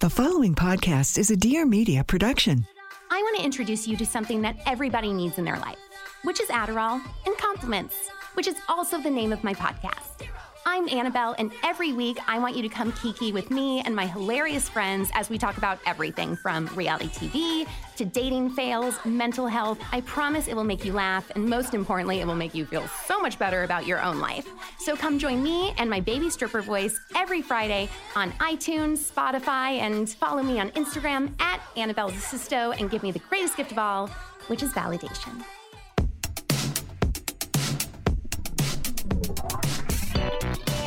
The following podcast is a Dear Media production. I want to introduce you to something that everybody needs in their life, which is Adderall and compliments, which is also the name of my podcast. I'm Annabelle, and every week I want you to come kiki with me and my hilarious friends as we talk about everything from reality TV to dating fails, mental health. I promise it will make you laugh, and most importantly, it will make you feel so much better about your own life. So come join me and my baby stripper voice every Friday on iTunes, Spotify, and follow me on Instagram at Annabelle Zasisto and give me the greatest gift of all, which is validation.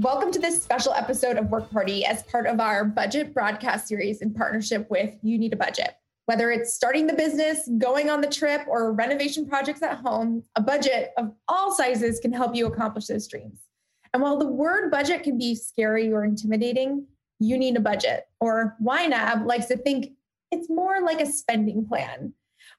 Welcome to this special episode of Work Party as part of our budget broadcast series in partnership with You Need a Budget. Whether it's starting the business, going on the trip, or renovation projects at home, a budget of all sizes can help you accomplish those dreams. And while the word budget can be scary or intimidating, you need a budget, or YNAB likes to think it's more like a spending plan.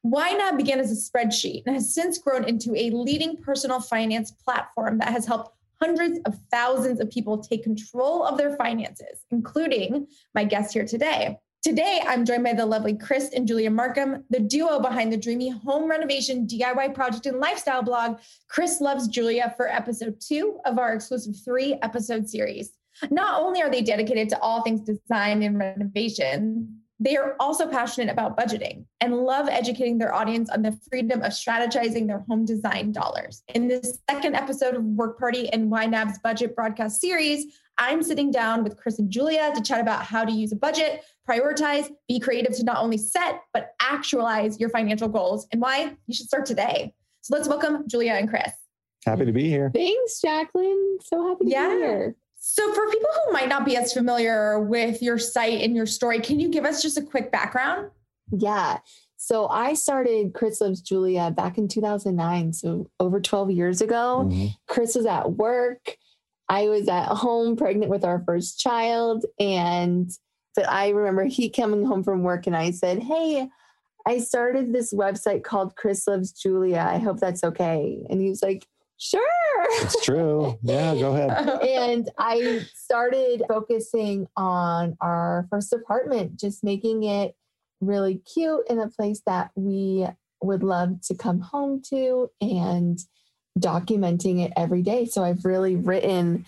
YNAB began as a spreadsheet and has since grown into a leading personal finance platform that has helped hundreds of thousands of people take control of their finances, including my guest here today. Today, I'm joined by the lovely Chris and Julia Marcum, the duo behind the dreamy home renovation DIY project and lifestyle blog, Chris Loves Julia, for episode two of our exclusive three episode series. Not only are they dedicated to all things design and renovation, they are also passionate about budgeting and love educating their audience on the freedom of strategizing their home design dollars. In this second episode of Work Party and YNAB's budget broadcast series, I'm sitting down with Chris and Julia to chat about how to use a budget, prioritize, be creative to not only set, but actualize your financial goals and why you should start today. So let's welcome Julia and Chris. Happy to be here. Thanks, Jaclyn. So happy to Yeah. be here. So, for people who might not be as familiar with your site and your story, can you give us just a quick background? Yeah. So I started Chris Loves Julia back in 2009. So over 12 years ago, Mhm. Chris was at work. I was at home pregnant with our first child. And, but I remember he coming home from work and I said, Hey, I started this website called Chris Loves Julia. I hope that's okay. And he was like, Sure. It's true. Yeah, go ahead. and I started focusing on our first apartment, just making it really cute in a place that we would love to come home to and documenting it every day. So I've really written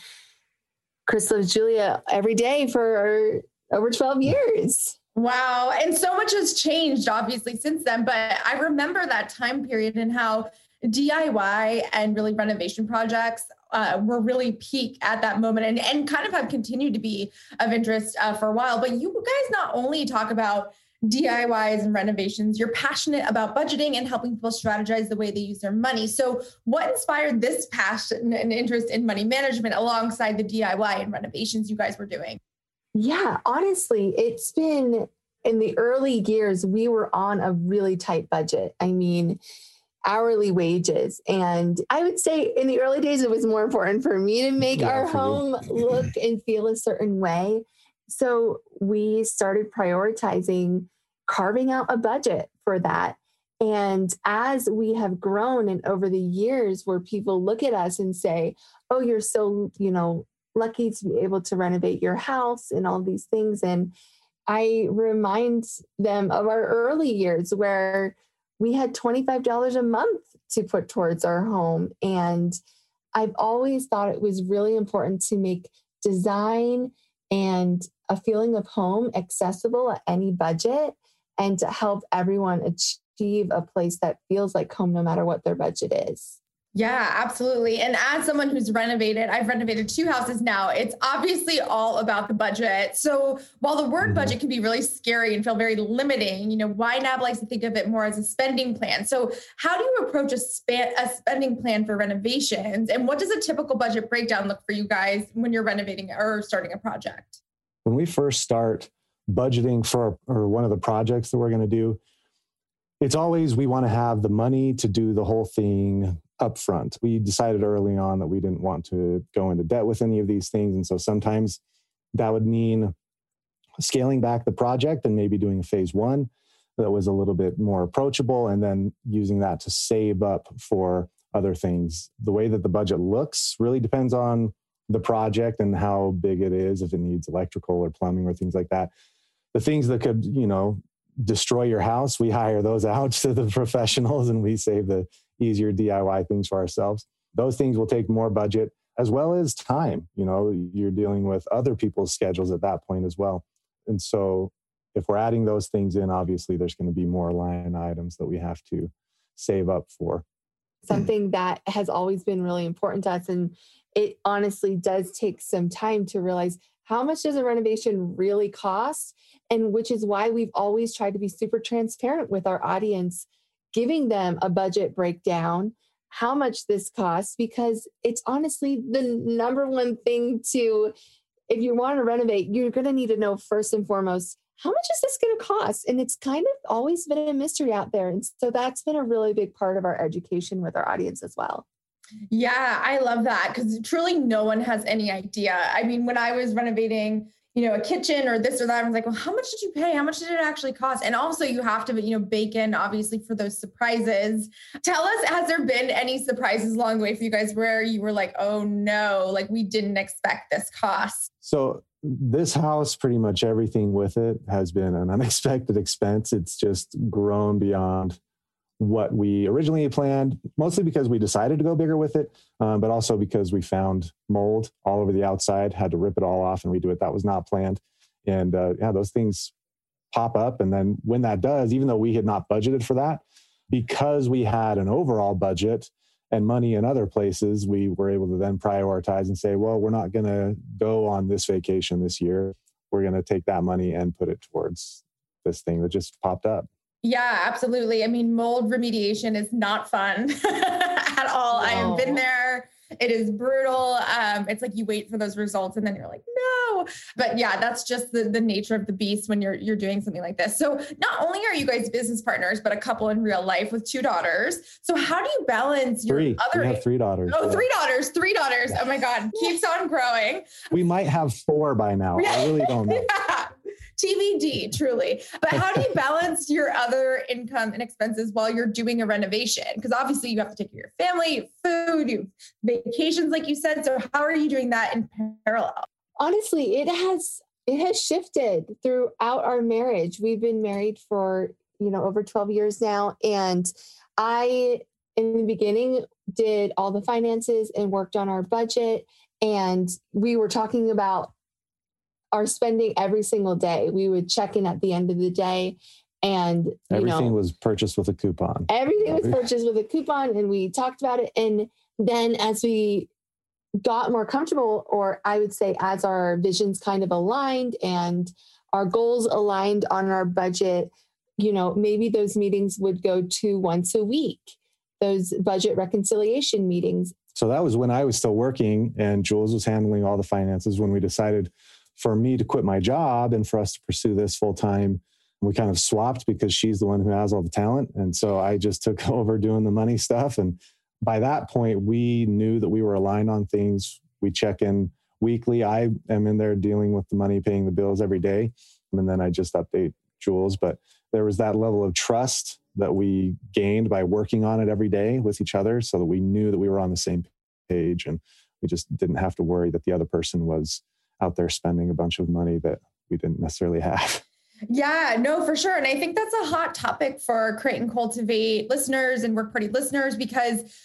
Chris Loves Julia every day for over 12 years. Wow. And so much has changed, obviously, since then. But I remember that time period and how DIY and really renovation projects uh, were really peak at that moment and, and kind of have continued to be of interest uh, for a while. But you guys not only talk about DIYs and renovations. You're passionate about budgeting and helping people strategize the way they use their money. So, what inspired this passion and interest in money management alongside the DIY and renovations you guys were doing? Yeah, honestly, it's been in the early years, we were on a really tight budget. I mean, hourly wages. And I would say in the early days, it was more important for me to make yeah, our home look and feel a certain way. So we started prioritizing carving out a budget for that. And as we have grown and over the years, where people look at us and say, Oh, you're so, you know, lucky to be able to renovate your house and all these things. And I remind them of our early years where we had $25 a month to put towards our home. And I've always thought it was really important to make design and a feeling of home accessible at any budget and to help everyone achieve a place that feels like home no matter what their budget is. Yeah, absolutely. And as someone who's renovated, I've renovated two houses now. It's obviously all about the budget. So while the word mm-hmm. budget can be really scary and feel very limiting, you know, YNAB likes to think of it more as a spending plan. So how do you approach a, span, a spending plan for renovations? And what does a typical budget breakdown look for you guys when you're renovating or starting a project? When we first start budgeting for or one of the projects that we're going to do, it's always we want to have the money to do the whole thing upfront. We decided early on that we didn't want to go into debt with any of these things. And so sometimes that would mean scaling back the project and maybe doing a phase one that was a little bit more approachable and then using that to save up for other things. The way that the budget looks really depends on the project and how big it is, if it needs electrical or plumbing or things like that. The things that could, you know, destroy your house, we hire those out to the professionals and we save the easier DIY things for ourselves. Those things will take more budget as well as time. You know, you're dealing with other people's schedules at that point as well. And so if we're adding those things in, obviously there's going to be more line items that we have to save up for. Something that has always been really important to us. And it honestly does take some time to realize how much does a renovation really cost? And which is why we've always tried to be super transparent with our audience giving them a budget breakdown, how much this costs, because it's honestly the number one thing to, if you want to renovate, you're going to need to know first and foremost, how much is this going to cost? And it's kind of always been a mystery out there. And so that's been a really big part of our education with our audience as well. Yeah, I love that because truly no one has any idea. I mean, when I was renovating, you know, a kitchen or this or that. I was like, well, how much did you pay? How much did it actually cost? And also, you have to, you know, bake in obviously for those surprises. Tell us, has there been any surprises along the way for you guys where you were like, oh no, like we didn't expect this cost? So, this house, pretty much everything with it has been an unexpected expense. It's just grown beyond what we originally planned, mostly because we decided to go bigger with it, um, but also because we found mold all over the outside, had to rip it all off and redo it. That was not planned. And uh, yeah, those things pop up. And then when that does, even though we had not budgeted for that, because we had an overall budget and money in other places, we were able to then prioritize and say, well, we're not going to go on this vacation this year. We're going to take that money and put it towards this thing that just popped up. Yeah, absolutely. I mean, mold remediation is not fun at all. No. I have been there. It is brutal. Um, it's like you wait for those results and then you're like, no. But yeah, that's just the, the nature of the beast when you're you're doing something like this. So not only are you guys business partners, but a couple in real life with two daughters. So how do you balance your three. other we have three daughters? Oh, yeah. three daughters, three daughters. Oh my God. Keeps on growing. We might have four by now. I really don't know. yeah. TBD, truly. But how do you balance your other income and expenses while you're doing a renovation? Because obviously you have to take care of your family, food, you vacations, like you said. So how are you doing that in parallel? Honestly, it has it has shifted throughout our marriage. We've been married for you know over 12 years now, and I in the beginning did all the finances and worked on our budget and we were talking about our spending every single day. We would check in at the end of the day and everything know, was purchased with a coupon. Everything was purchased with a coupon and we talked about it. And then as we got more comfortable, or I would say as our visions kind of aligned and our goals aligned on our budget, you know, maybe those meetings would go to once a week, those budget reconciliation meetings. So that was when I was still working and Jules was handling all the finances when we decided for me to quit my job and for us to pursue this full time. We kind of swapped because she's the one who has all the talent. And so I just took over doing the money stuff. And by that point, we knew that we were aligned on things. We check in weekly. I am in there dealing with the money, paying the bills every day. And then I just update Jules. But there was that level of trust that we gained by working on it every day with each other so that we knew that we were on the same page and we just didn't have to worry that the other person was out there spending a bunch of money that we didn't necessarily have. Yeah, no, for sure. And I think that's a hot topic for Create and Cultivate listeners and Work Party listeners because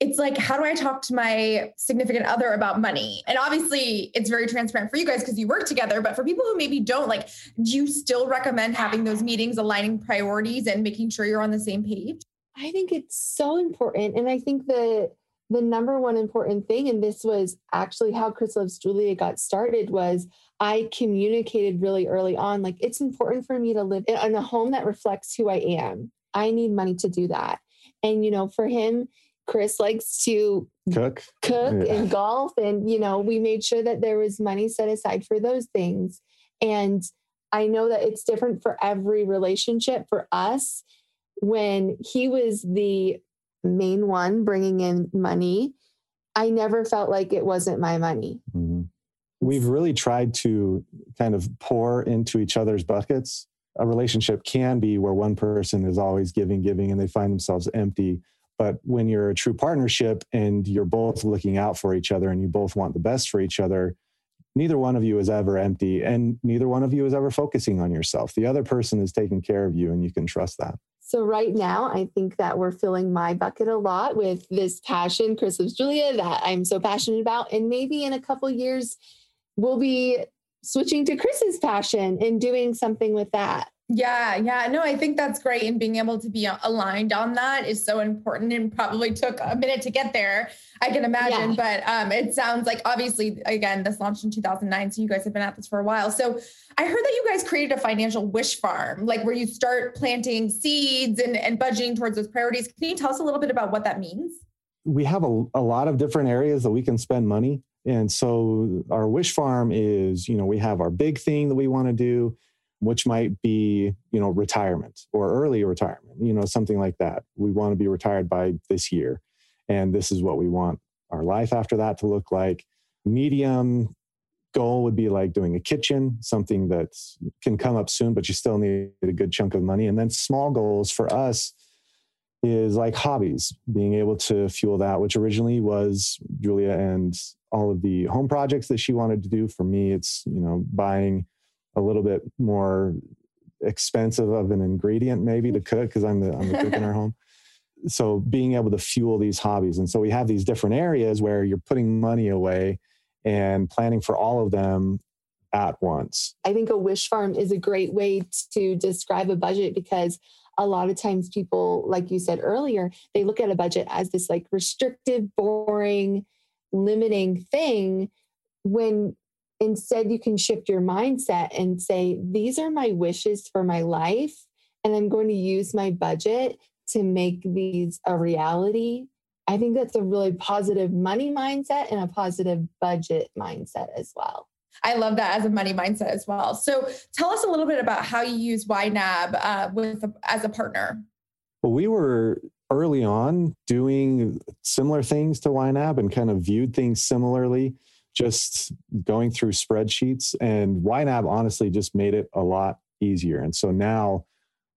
it's like, how do I talk to my significant other about money? And obviously, it's very transparent for you guys because you work together. But for people who maybe don't, like, do you still recommend having those meetings, aligning priorities, and making sure you're on the same page? I think it's so important. And I think the the number one important thing, and this was actually how Chris Loves Julia got started, was I communicated really early on, like, it's important for me to live in a home that reflects who I am. I need money to do that. And, you know, for him, Chris likes to cook, cook yeah. and golf. And, you know, we made sure that there was money set aside for those things. And I know that it's different for every relationship. For us, when he was the main one bringing in money, I never felt like it wasn't my money. Mm-hmm. We've really tried to kind of pour into each other's buckets. A relationship can be where one person is always giving, giving, and they find themselves empty but when you're a true partnership and you're both looking out for each other and you both want the best for each other, neither one of you is ever empty and neither one of you is ever focusing on yourself. The other person is taking care of you and you can trust that. So right now, I think that we're filling my bucket a lot with this passion, Chris loves Julia, that I'm so passionate about. And maybe in a couple years, we'll be switching to Chris's passion and doing something with that. Yeah, yeah. No, I think that's great. And being able to be aligned on that is so important and probably took a minute to get there, I can imagine. Yeah. But um, it sounds like obviously, again, this launched in 2009. So you guys have been at this for a while. So I heard that you guys created a financial wish farm, like where you start planting seeds and, and budgeting towards those priorities. Can you tell us a little bit about what that means? We have a, a lot of different areas that we can spend money. And so our wish farm is, you know, we have our big thing that we want to do which might be you know retirement or early retirement you know something like that. We want to be retired by this year and this is what we want our life after that to look like. Medium goal would be like doing a kitchen something that can come up soon but you still need a good chunk of money. And then small goals for us is like hobbies being able to fuel that which originally was julia and all of the home projects that she wanted to do. For me it's you know buying a little bit more expensive of an ingredient maybe to mm. cook because I'm the I'm the cook in our home. So being able to fuel these hobbies, and so we have these different areas where you're putting money away and planning for all of them at once. I think a wish farm is a great way to describe a budget because a lot of times people, like you said earlier, they look at a budget as this like restrictive, boring, limiting thing when Instead, you can shift your mindset and say, These are my wishes for my life, and I'm going to use my budget to make these a reality. I think that's a really positive money mindset and a positive budget mindset as well. I love that as a money mindset as well. So tell us a little bit about how you use YNAB uh, with as a partner. Well, we were early on doing similar things to YNAB and kind of viewed things similarly just going through spreadsheets and YNAB honestly just made it a lot easier. And so now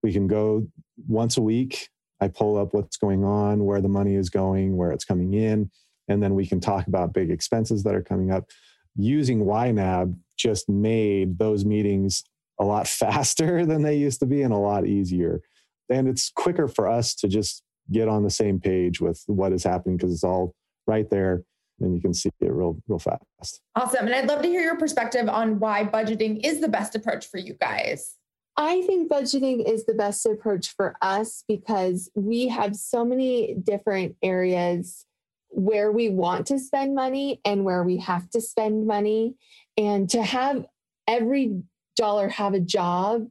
we can go once a week. I pull up what's going on, where the money is going, where it's coming in, and then we can talk about big expenses that are coming up. Using YNAB just made those meetings a lot faster than they used to be and a lot easier. And it's quicker for us to just get on the same page with what is happening because it's all right there and you can see it real real fast. Awesome. And I'd love to hear your perspective on why budgeting is the best approach for you guys. I think budgeting is the best approach for us because we have so many different areas where we want to spend money and where we have to spend money. And to have every dollar have a job,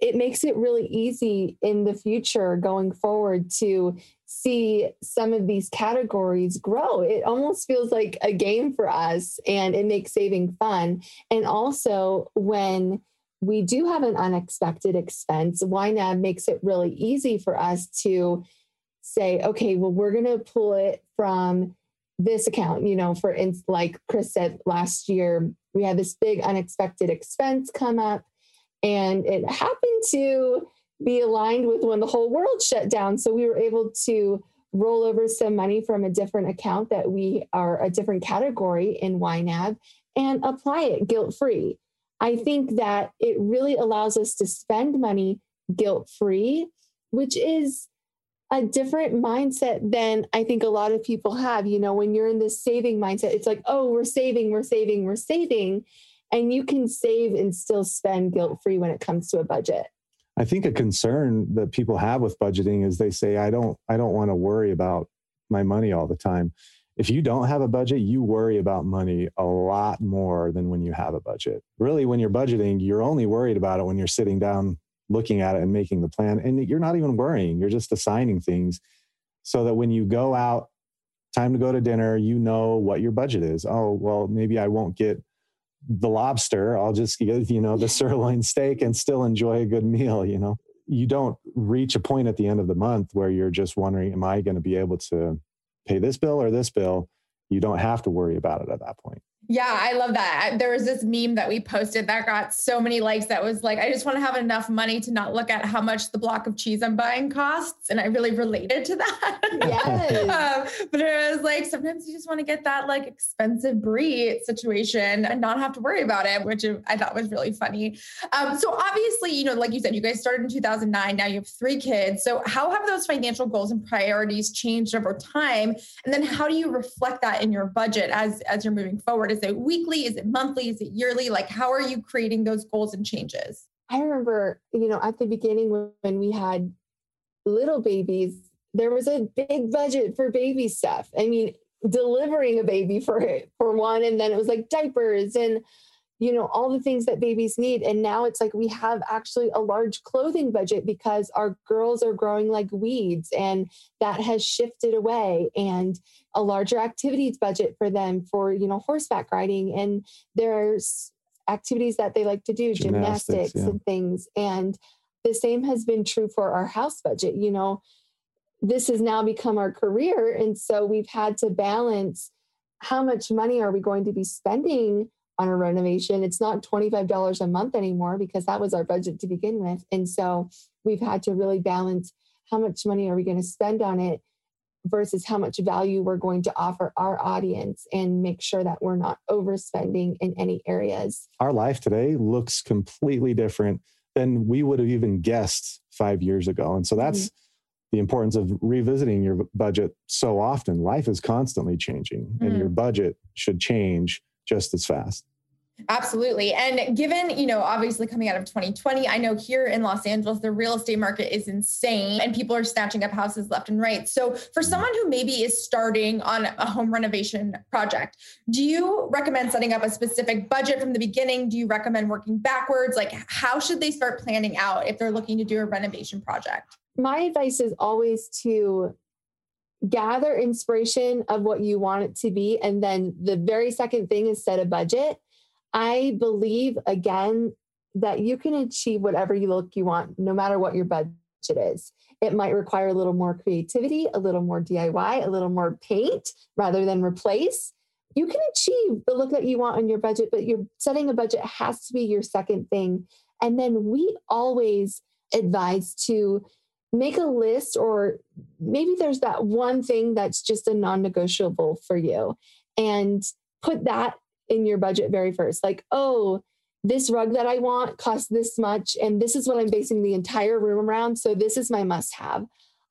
it makes it really easy in the future going forward to see some of these categories grow. It almost feels like a game for us and it makes saving fun. And also, when we do have an unexpected expense, YNAB makes it really easy for us to say, okay, well, we're going to pull it from this account. You know, for instance, like Chris said last year, we had this big unexpected expense come up, and it happened to be aligned with when the whole world shut down. So we were able to roll over some money from a different account that we are a different category in YNAB and apply it guilt free. I think that it really allows us to spend money guilt free, which is a different mindset than I think a lot of people have. You know, when you're in this saving mindset, it's like, oh, we're saving, we're saving, we're saving. And you can save and still spend guilt free when it comes to a budget. I think a concern that people have with budgeting is they say, I don't, I don't want to worry about my money all the time. If you don't have a budget, you worry about money a lot more than when you have a budget. Really, when you're budgeting, you're only worried about it when you're sitting down looking at it and making the plan. And you're not even worrying, you're just assigning things so that when you go out, time to go to dinner, you know what your budget is. Oh, well, maybe I won't get the lobster. I'll just get, you know, the sirloin steak and still enjoy a good meal, you know. You don't reach a point at the end of the month where you're just wondering, am I going to be able to pay this bill or this bill? You don't have to worry about it at that point. Yeah, I love that. There was this meme that we posted that got so many likes that was like, I just want to have enough money to not look at how much the block of cheese I'm buying costs. And I really related to that. Yes. um, but it was like, sometimes you just want to get that like expensive brie situation and not have to worry about it, which I thought was really funny. Um, so obviously, you know, like you said, you guys started in 2009. Now you have three kids. So how have those financial goals and priorities changed over time? And then how do you reflect that in your budget as, as you're moving forward? Is it weekly? Is it monthly? Is it yearly? Like, how are you creating those goals and changes? I remember, you know, at the beginning when we had little babies, there was a big budget for baby stuff. I mean, delivering a baby for for one, and then it was like diapers and you know all the things that babies need. And now it's like we have actually a large clothing budget because our girls are growing like weeds and that has shifted away and a larger activities budget for them for you know horseback riding. And there's activities that they like to do gymnastics, gymnastics yeah. and things. And the same has been true for our house budget you know. This has now become our career and so we've had to balance how much money are we going to be spending on a renovation. It's not $25 a month anymore because that was our budget to begin with. And so we've had to really balance how much money are we going to spend on it versus how much value we're going to offer our audience and make sure that we're not overspending in any areas. Our life today looks completely different than we would have even guessed five years ago. And so that's mm-hmm. the importance of revisiting your budget so often. Life is constantly changing, mm-hmm. and your mm. budget should change just as fast. Absolutely. And given, you know, obviously coming out of 2020, I know here in Los Angeles, the real estate market is insane and people are snatching up houses left and right. So, for someone who maybe is starting on a home renovation project, do you recommend setting up a specific budget from the beginning? Do you recommend working backwards? Like, how should they start planning out if they're looking to do a renovation project? My advice is always to gather inspiration of what you want it to be. And then the very second thing is set a budget. I believe, again, that you can achieve whatever you look you want, no matter what your budget is. It might require a little more creativity, a little more DIY, a little more paint rather than replace. You can achieve the look that you want on your budget, but your setting a budget has to be your second thing. And then we always advise to make a list or maybe there's that one thing that's just a non-negotiable for you and put that in your budget very first like oh this rug that i want costs this much and this is what i'm basing the entire room around so this is my must have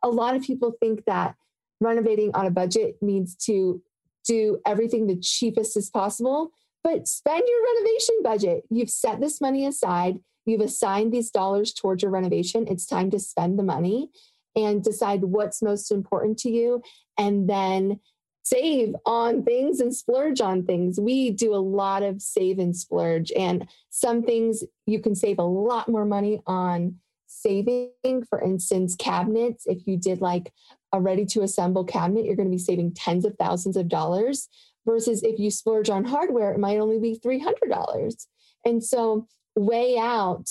a lot of people think that renovating on a budget means to do everything the cheapest as possible but spend your renovation budget you've set this money aside You've assigned these dollars towards your renovation. It's time to spend the money and decide what's most important to you. And then save on things and splurge on things. We do a lot of save and splurge, and some things you can save a lot more money on saving. For instance, cabinets. If you did like a ready to assemble cabinet, you're going to be saving tens of thousands of dollars. Versus if you splurge on hardware, it might only be $300. And so weigh out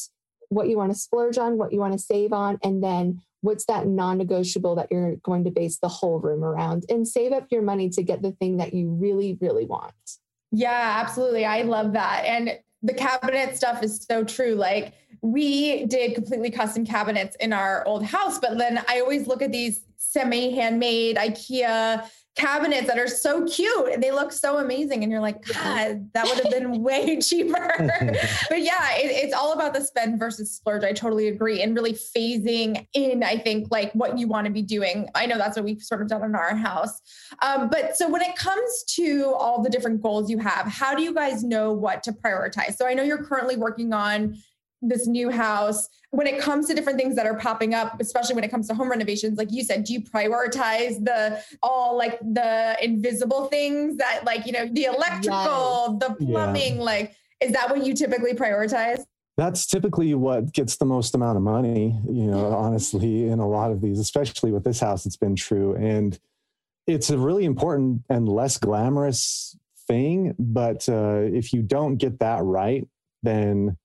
what you want to splurge on, what you want to save on, and then what's that non negotiable that you're going to base the whole room around and save up your money to get the thing that you really, really want. Yeah, absolutely. I love that. And the cabinet stuff is so true. Like, we did completely custom cabinets in our old house, but then I always look at these semi handmade IKEA cabinets that are so cute and they look so amazing. And you're like, God, that would have been way cheaper. but yeah, it, it's all about the spend versus splurge. I totally agree. And really phasing in, I think, like what you want to be doing. I know that's what we've sort of done in our house. Um, but so when it comes to all the different goals you have, how do you guys know what to prioritize? So I know you're currently working on this new house when it comes to different things that are popping up especially when it comes to home renovations like you said do you prioritize the all like the invisible things that like you know the electrical yes. the plumbing yeah. like is that what you typically prioritize that's typically what gets the most amount of money you know honestly in a lot of these especially with this house it's been true and it's a really important and less glamorous thing but uh, if you don't get that right then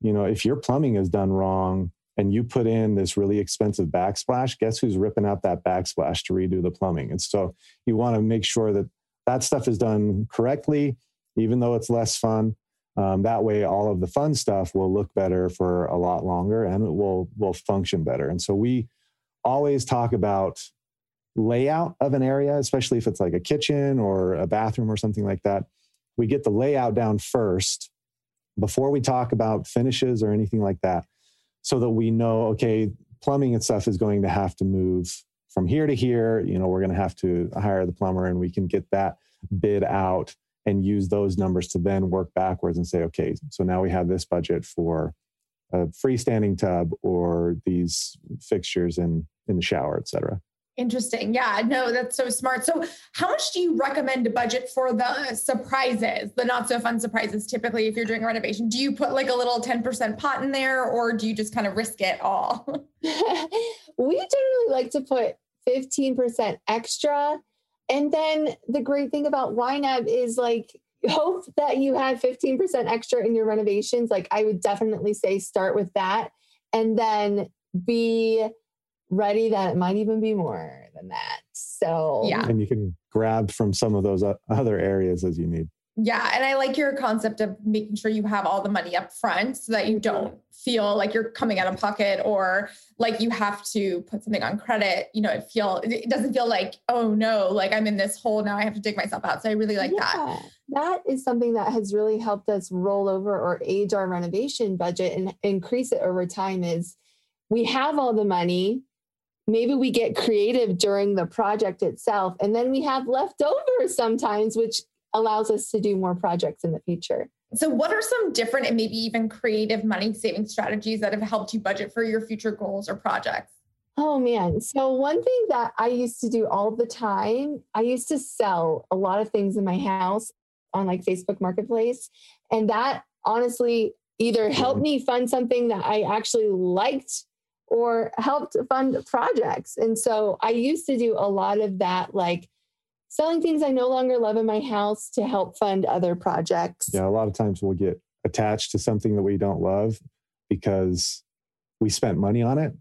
you know, if your plumbing is done wrong and you put in this really expensive backsplash, guess who's ripping out that backsplash to redo the plumbing? And so you want to make sure that that stuff is done correctly, even though it's less fun. Um, that way, all of the fun stuff will look better for a lot longer and it will will function better. And so we always talk about layout of an area, especially if it's like a kitchen or a bathroom or something like that. We get the layout down first before we talk about finishes or anything like that so that we know okay plumbing and stuff is going to have to move from here to here. You know we're going to have to hire the plumber and we can get that bid out and use those numbers to then work backwards and say okay so now we have this budget for a freestanding tub or these fixtures in in the shower et cetera Interesting. Yeah, no, that's so smart. So, how much do you recommend to budget for the uh, surprises, the not so fun surprises? Typically, if you're doing a renovation, do you put like a little 10% pot in there or do you just kind of risk it all? we generally like to put 15% extra. And then the great thing about YNAB is like, hope that you have 15% extra in your renovations. Like, I would definitely say start with that and then be ready that it might even be more than that. So, yeah. And you can grab from some of those uh, other areas as you need. Yeah. And I like your concept of making sure you have all the money up front so that you don't feel like you're coming out of pocket or like you have to put something on credit. You know, it feel it doesn't feel like, oh no, like I'm in this hole now. I have to dig myself out. So I really like yeah, that. That is something that has really helped us roll over or age our renovation budget and increase it over time is we have all the money maybe we get creative during the project itself and then we have leftovers sometimes which allows us to do more projects in the future. So what are some different and maybe even creative money saving strategies that have helped you budget for your future goals or projects? Oh man. So one thing that i used to do all the time i used to sell a lot of things in my house on like facebook marketplace and that honestly either helped mm-hmm. me fund something that i actually liked or helped fund projects. And so I used to do a lot of that, like selling things I no longer love in my house to help fund other projects. Yeah, a lot of times we'll get attached to something that we don't love because we spent money on it,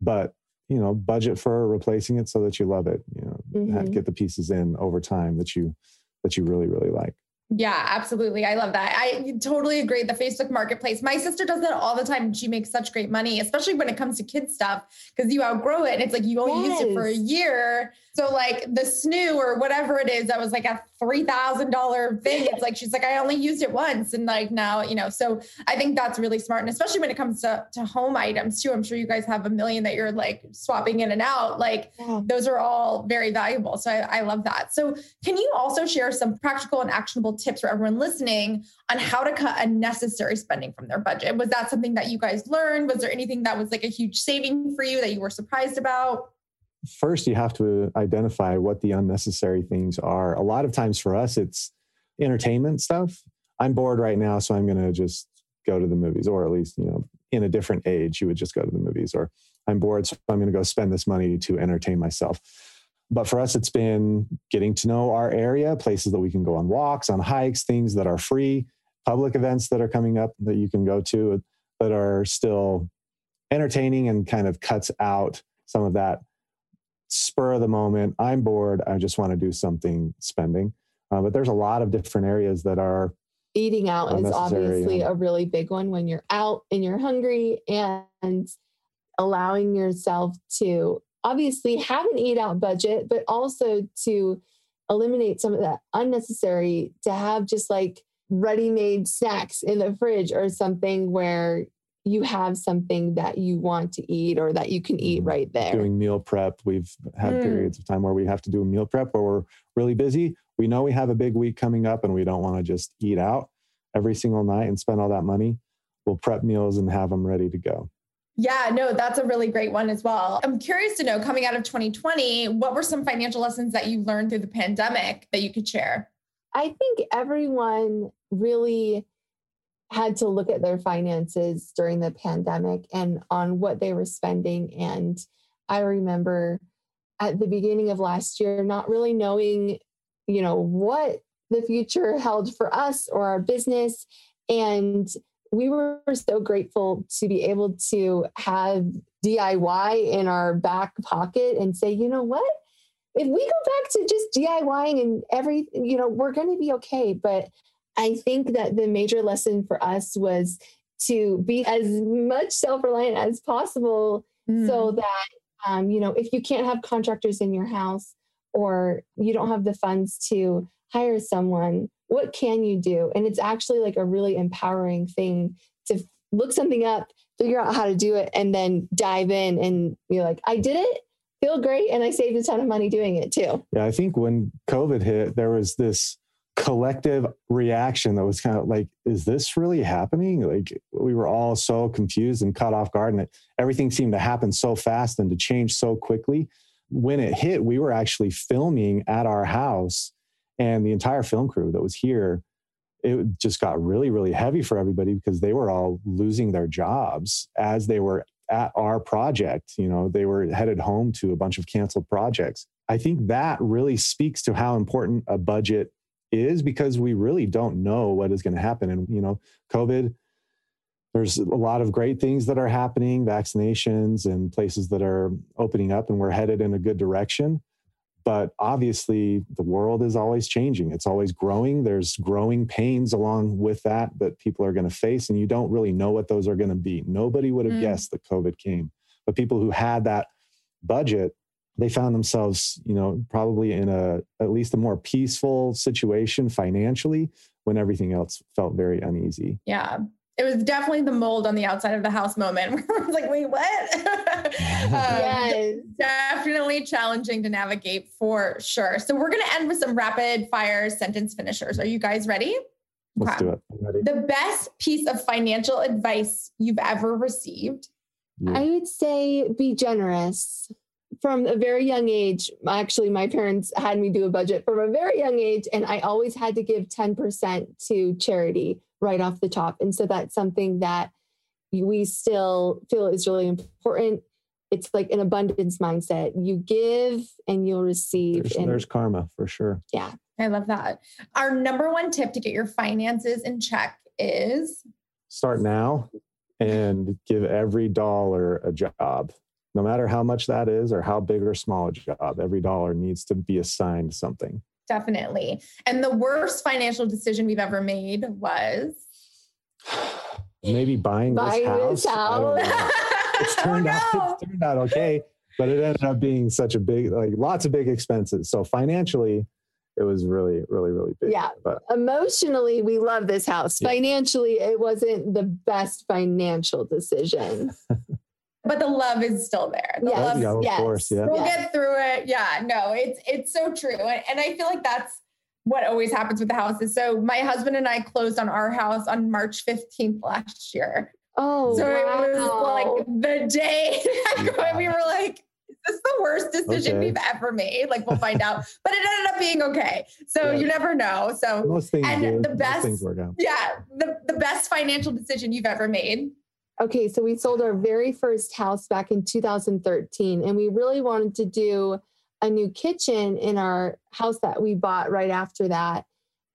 but you know, budget for replacing it so that you love it. You know, mm-hmm. get the pieces in over time that you that you really really like. Yeah, absolutely. I love that. I totally agree. The Facebook marketplace. My sister does that all the time. She makes such great money, especially when it comes to kids stuff, because you outgrow it. And it's like you only yes. used it for a year. So like the snoo or whatever it is, that was like a three thousand dollar thing. It's like she's like, I only used it once. And like now, you know, so I think that's really smart. And especially when it comes to, to home items too. I'm sure you guys have a million that you're like swapping in and out. Like yeah. those are all very valuable. So I, I love that. So can you also share some practical and actionable tips for everyone listening on how to cut unnecessary spending from their budget. Was that something that you guys learned? Was there anything that was like a huge saving for you that you were surprised about? first you have to identify what the unnecessary things are. A lot of times for us, it's entertainment stuff. I'm bored right now, so I'm going to just go to the movies, or at least, you know, in a different age, you would just go to the movies, or I'm bored, so I'm going to go spend this money to entertain myself. But for us, it's been getting to know our area, places that we can go on walks, on hikes, things that are free, public events that are coming up that you can go to that are still entertaining and kind of cuts out some of that spur of the moment. I'm bored. I just want to do something spending. Uh, but there's a lot of different areas that are eating out is obviously a really big one when you're out and you're hungry and allowing yourself to obviously have an eat out budget, but also to eliminate some of that unnecessary to have just like ready made snacks in the fridge or something where you have something that you want to eat or that you can eat Mhm. right there. doing meal prep. We've had Mm. periods of time where we have to do a meal prep where we're really busy. We know we have a big week coming up and we don't want to just eat out every single night and spend all that money. We'll prep meals and have them ready to go. Yeah, no, that's a really great one as well. I'm curious to know coming out of 2020, what were some financial lessons that you learned through the pandemic that you could share? I think everyone really had to look at their finances during the pandemic and on what they were spending. And I remember at the beginning of last year, not really knowing, you know, what the future held for us or our business. And we were so grateful to be able to have DIY in our back pocket and say, you know what? if we go back to just DIYing and every, you know, we're going to be okay. But I think that the major lesson for us was to be as much self reliant as possible Mm. so that, um, you know, if you can't have contractors in your house or you don't have the funds to hire someone, what can you do? And it's actually like a really empowering thing to look something up, figure out how to do it, and then dive in and you're like, I did it feel great and I saved a ton of money doing it too. Yeah, I think when COVID hit, there was this collective reaction that was kind of like, is this really happening? Like we were all so confused and caught off guard, and everything seemed to happen so fast and to change so quickly. When it hit, we were actually filming at our house, and the entire film crew that was here, it just got really, really heavy for everybody because they were all losing their jobs as they were at our project. You know, they were headed home to a bunch of canceled projects. I think that really speaks to how important a budget is because we really don't know what is going to happen. And, you know, COVID, there's a lot of great things that are happening, vaccinations and places that are opening up, and we're headed in a good direction. But obviously, the world is always changing. It's always growing. There's growing pains along with that that people are going to face, and you don't really know what those are going to be. Nobody would have Mm. guessed that COVID came. But people who had that budget, they found themselves, you know, probably in a at least a more peaceful situation financially when everything else felt very uneasy. Yeah. It was definitely the mold on the outside of the house moment where I was like, wait, what? um, yes. Definitely challenging to navigate for sure. So we're going to end with some rapid fire sentence finishers. Are you guys ready? Let's Okay. do it. Ready. The best piece of financial advice you've ever received. You. I would say be generous. From a very young age, actually, my parents had me do a budget from a very young age, and I always had to give 10% to charity right off the top. And so that's something that we still feel is really important. It's like an abundance mindset. You give and you'll receive. there's, and there's karma for sure. yeah, I love that. Our number one tip to get your finances in check is Start now and give every dollar a job. No matter how much that is or how big or small a job, every dollar needs to be assigned something. Definitely. And the worst financial decision we've ever made was Maybe buying, Buying this this house. I house. It's turned oh, out it's turned out okay, but it ended up being such a big, like lots of big expenses. So financially, it was really, really, really big. Yeah. But emotionally, we love this house. Yeah. Financially, it wasn't the best financial decision. But the love is still there. The Yes. love yeah, of yes. course, yeah. we'll Yes. get through it. Yeah, no, it's it's so true. And, and I feel like that's what always happens with the houses. So my husband and I closed on our house on March 15th last year. Oh, so wow. it was like the day that we were like, this Is this the worst decision Okay. we've ever made? Like we'll find out. But it ended up being okay. So Yeah. you never know. So Most things and do. the Most best- things work out. yeah, the, the best financial decision you've ever made. Okay, so we sold our very first house back in 2013, and we really wanted to do a new kitchen in our house that we bought right after that.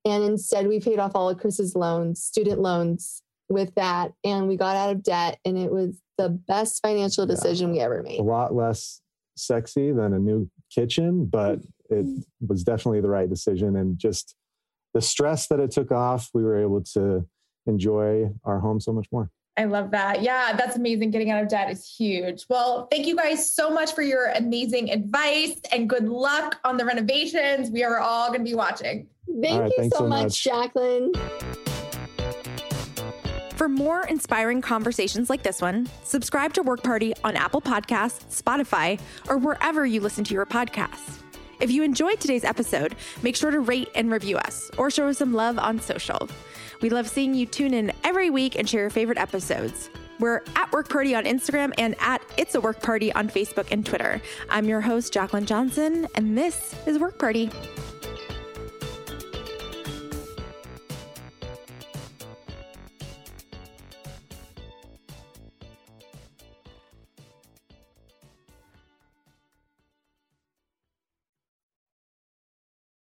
And instead, we paid off all of Chris's loans, student loans, with that, and we got out of debt. And it was the best financial Yeah. decision we ever made. A lot less sexy than a new kitchen, but it was definitely the right decision. And just the stress that it took off, we were able to enjoy our home so much more. I love that. Yeah, that's amazing. Getting out of debt is huge. Well, thank you guys so much for your amazing advice and good luck on the renovations. We are all going to be watching. Thank All right, you so so much, much. Jaclyn. For more inspiring conversations like this one, subscribe to Work Party on Apple Podcasts, Spotify, or wherever you listen to your podcasts. If you enjoyed today's episode, make sure to rate and review us or show us some love on social. We love seeing you tune in every week and share your favorite episodes. We're at Work Party on Instagram and at It's a Work Party on Facebook and Twitter. I'm your host, Jaclyn Johnson, and this is Work Party.